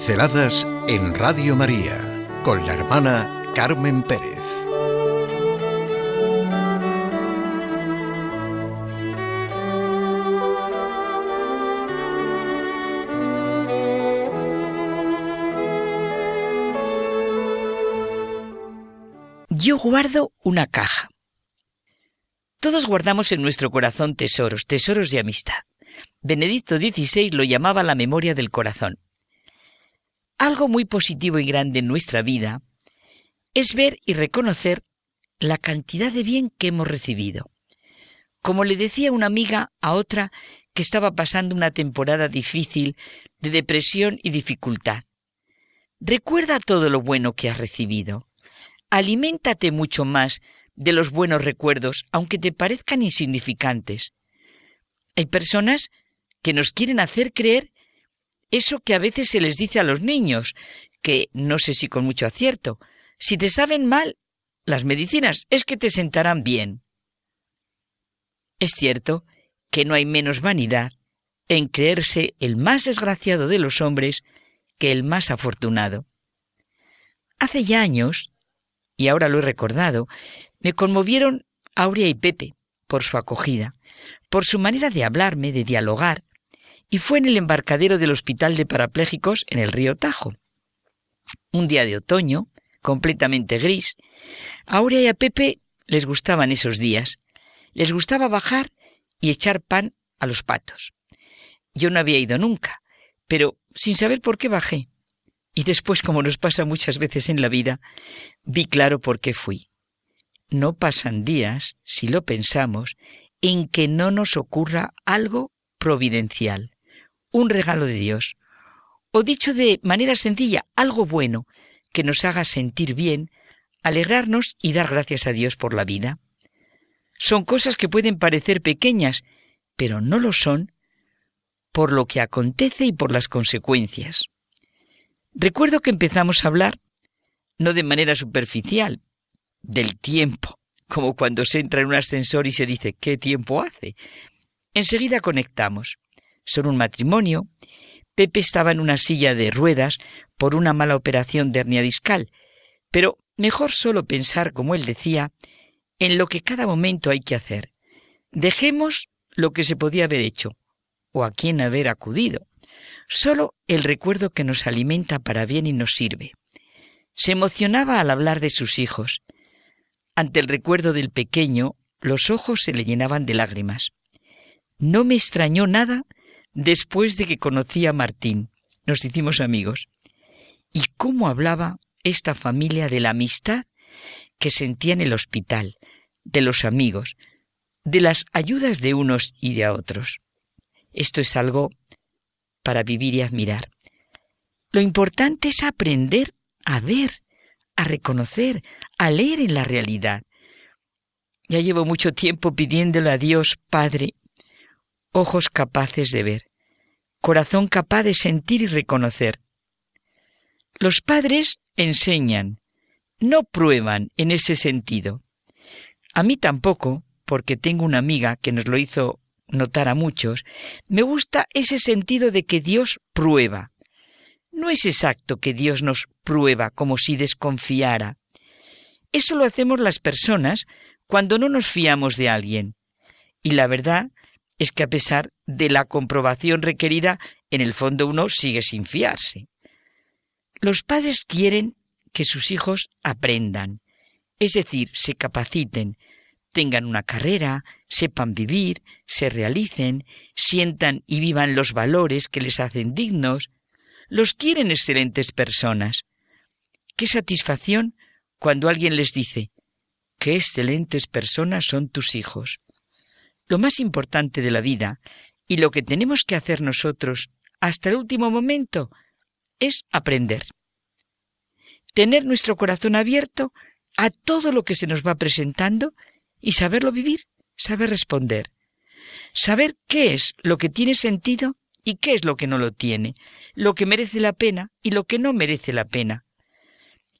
Pinceladas en Radio María con la hermana Carmen Pérez. Yo guardo una caja. Todos guardamos en nuestro corazón tesoros, tesoros de amistad. Benedicto XVI lo llamaba la memoria del corazón. Algo muy positivo y grande en nuestra vida es ver y reconocer la cantidad de bien que hemos recibido. Como le decía una amiga a otra que estaba pasando una temporada difícil de depresión y dificultad. Recuerda todo lo bueno que has recibido. Aliméntate mucho más de los buenos recuerdos, aunque te parezcan insignificantes. Hay personas que nos quieren hacer creer eso que a veces se les dice a los niños, que no sé si con mucho acierto, si te saben mal las medicinas es que te sentarán bien. Es cierto que no hay menos vanidad en creerse el más desgraciado de los hombres que el más afortunado. Hace ya años, y ahora lo he recordado, me conmovieron Aurea y Pepe por su acogida, por su manera de hablarme, de dialogar, y fue en el embarcadero del Hospital de Parapléjicos en el río Tajo. Un día de otoño, completamente gris, a Aurea y a Pepe les gustaban esos días. Les gustaba bajar y echar pan a los patos. Yo no había ido nunca, pero sin saber por qué bajé. Y después, como nos pasa muchas veces en la vida, vi claro por qué fui. No pasan días, si lo pensamos, en que no nos ocurra algo providencial un regalo de Dios, o dicho de manera sencilla, algo bueno que nos haga sentir bien, alegrarnos y dar gracias a Dios por la vida. Son cosas que pueden parecer pequeñas, pero no lo son por lo que acontece y por las consecuencias. Recuerdo que empezamos a hablar, no de manera superficial, del tiempo, como cuando se entra en un ascensor y se dice ¿qué tiempo hace? Enseguida conectamos son un matrimonio. Pepe estaba en una silla de ruedas por una mala operación de hernia discal, pero mejor solo pensar, como él decía, en lo que cada momento hay que hacer. Dejemos lo que se podía haber hecho, o a quién haber acudido. Solo el recuerdo que nos alimenta para bien y nos sirve. Se emocionaba al hablar de sus hijos. Ante el recuerdo del pequeño, los ojos se le llenaban de lágrimas. No me extrañó nada después de que conocí a Martín. Nos hicimos amigos. Y cómo hablaba esta familia de la amistad que sentía en el hospital, de los amigos, de las ayudas de unos y de otros. Esto es algo para vivir y admirar. Lo importante es aprender a ver, a reconocer, a leer en la realidad. Ya llevo mucho tiempo pidiéndole a Dios, Padre, ojos capaces de ver, corazón capaz de sentir y reconocer. Los padres enseñan, no prueban en ese sentido. A mí tampoco, porque tengo una amiga que nos lo hizo notar a muchos, me gusta ese sentido de que Dios prueba. No es exacto que Dios nos prueba como si desconfiara. Eso lo hacemos las personas cuando no nos fiamos de alguien. Y la verdad es que a pesar de la comprobación requerida, en el fondo uno sigue sin fiarse. Los padres quieren que sus hijos aprendan, es decir, se capaciten, tengan una carrera, sepan vivir, se realicen, sientan y vivan los valores que les hacen dignos. Los quieren excelentes personas. Qué satisfacción cuando alguien les dice, qué excelentes personas son tus hijos. Lo más importante de la vida y lo que tenemos que hacer nosotros hasta el último momento es aprender. Tener nuestro corazón abierto a todo lo que se nos va presentando y saberlo vivir, saber responder. Saber qué es lo que tiene sentido y qué es lo que no lo tiene, lo que merece la pena y lo que no merece la pena.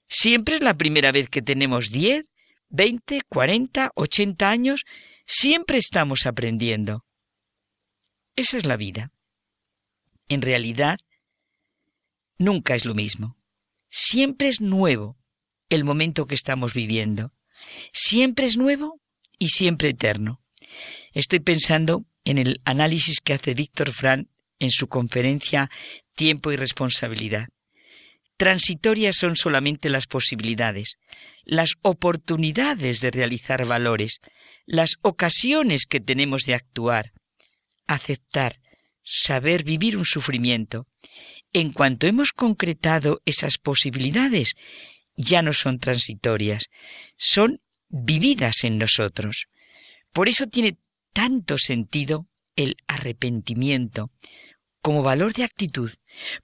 Siempre es la primera vez que tenemos 10, 20, 40, 80 años Siempre estamos aprendiendo. Esa es la vida. En realidad, nunca es lo mismo. Siempre es nuevo el momento que estamos viviendo. Siempre es nuevo y siempre eterno. Estoy pensando en el análisis que hace Víctor Fran en su conferencia Tiempo y Responsabilidad. Transitorias son solamente las posibilidades, las oportunidades de realizar valores, las ocasiones que tenemos de actuar, aceptar, saber vivir un sufrimiento. En cuanto hemos concretado esas posibilidades, ya no son transitorias, son vividas en nosotros. Por eso tiene tanto sentido el arrepentimiento como valor de actitud,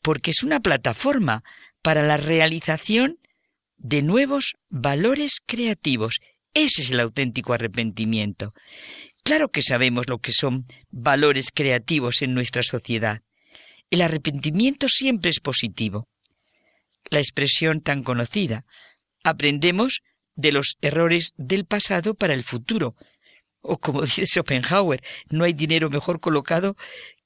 porque es una plataforma para la realización de nuevos valores creativos. Ese es el auténtico arrepentimiento. Claro que sabemos lo que son valores creativos en nuestra sociedad. El arrepentimiento siempre es positivo. La expresión tan conocida, aprendemos de los errores del pasado para el futuro. O como dice Schopenhauer, no hay dinero mejor colocado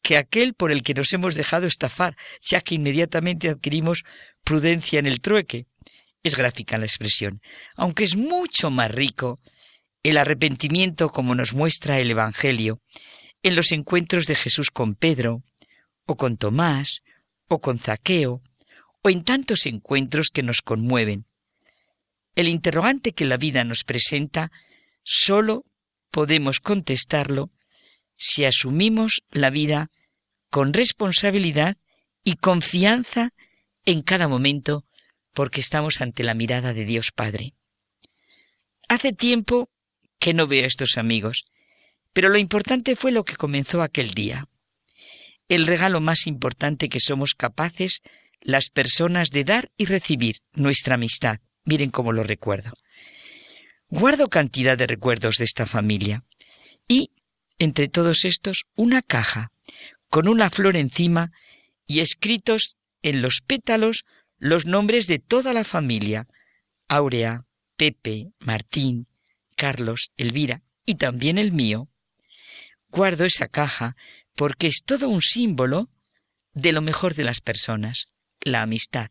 que aquel por el que nos hemos dejado estafar, ya que inmediatamente adquirimos prudencia en el trueque. Es gráfica la expresión, aunque es mucho más rico el arrepentimiento como nos muestra el Evangelio en los encuentros de Jesús con Pedro, o con Tomás, o con Zaqueo, o en tantos encuentros que nos conmueven. El interrogante que la vida nos presenta solo podemos contestarlo si asumimos la vida con responsabilidad y confianza en cada momento porque estamos ante la mirada de Dios Padre. Hace tiempo que no veo a estos amigos, pero lo importante fue lo que comenzó aquel día. El regalo más importante que somos capaces las personas de dar y recibir, nuestra amistad. Miren cómo lo recuerdo. Guardo cantidad de recuerdos de esta familia y, entre todos estos, una caja con una flor encima y escritos en los pétalos los nombres de toda la familia, Aurea, Pepe, Martín, Carlos, Elvira y también el mío. Guardo esa caja porque es todo un símbolo de lo mejor de las personas, la amistad.